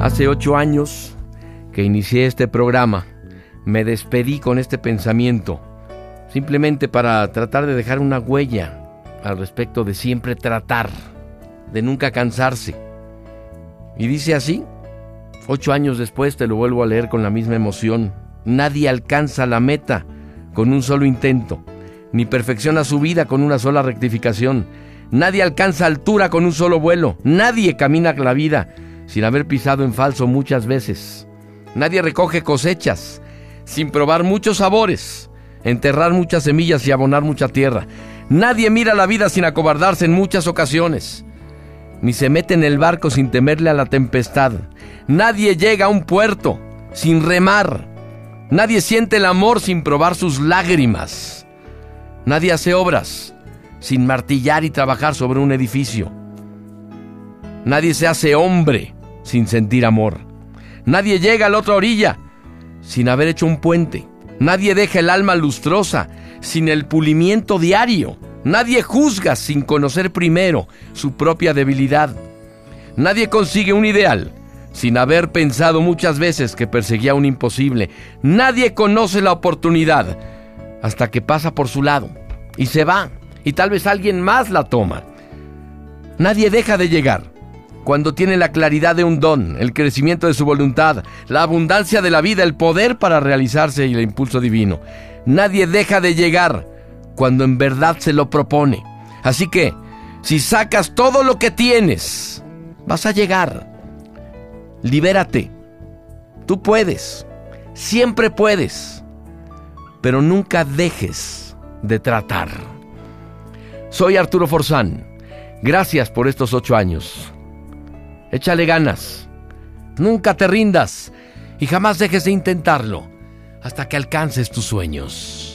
Hace ocho años que inicié este programa, me despedí con este pensamiento, simplemente para tratar de dejar una huella al respecto de siempre tratar, de nunca cansarse. Y dice así, ocho años después te lo vuelvo a leer con la misma emoción, nadie alcanza la meta con un solo intento, ni perfecciona su vida con una sola rectificación, nadie alcanza altura con un solo vuelo, nadie camina la vida sin haber pisado en falso muchas veces. Nadie recoge cosechas sin probar muchos sabores, enterrar muchas semillas y abonar mucha tierra. Nadie mira la vida sin acobardarse en muchas ocasiones, ni se mete en el barco sin temerle a la tempestad. Nadie llega a un puerto sin remar. Nadie siente el amor sin probar sus lágrimas. Nadie hace obras sin martillar y trabajar sobre un edificio. Nadie se hace hombre sin sentir amor. Nadie llega a la otra orilla sin haber hecho un puente. Nadie deja el alma lustrosa sin el pulimiento diario. Nadie juzga sin conocer primero su propia debilidad. Nadie consigue un ideal sin haber pensado muchas veces que perseguía un imposible. Nadie conoce la oportunidad hasta que pasa por su lado y se va y tal vez alguien más la toma. Nadie deja de llegar cuando tiene la claridad de un don, el crecimiento de su voluntad, la abundancia de la vida, el poder para realizarse y el impulso divino. Nadie deja de llegar cuando en verdad se lo propone. Así que, si sacas todo lo que tienes, vas a llegar. Libérate. Tú puedes. Siempre puedes. Pero nunca dejes de tratar. Soy Arturo Forzán. Gracias por estos ocho años. Échale ganas. Nunca te rindas y jamás dejes de intentarlo hasta que alcances tus sueños.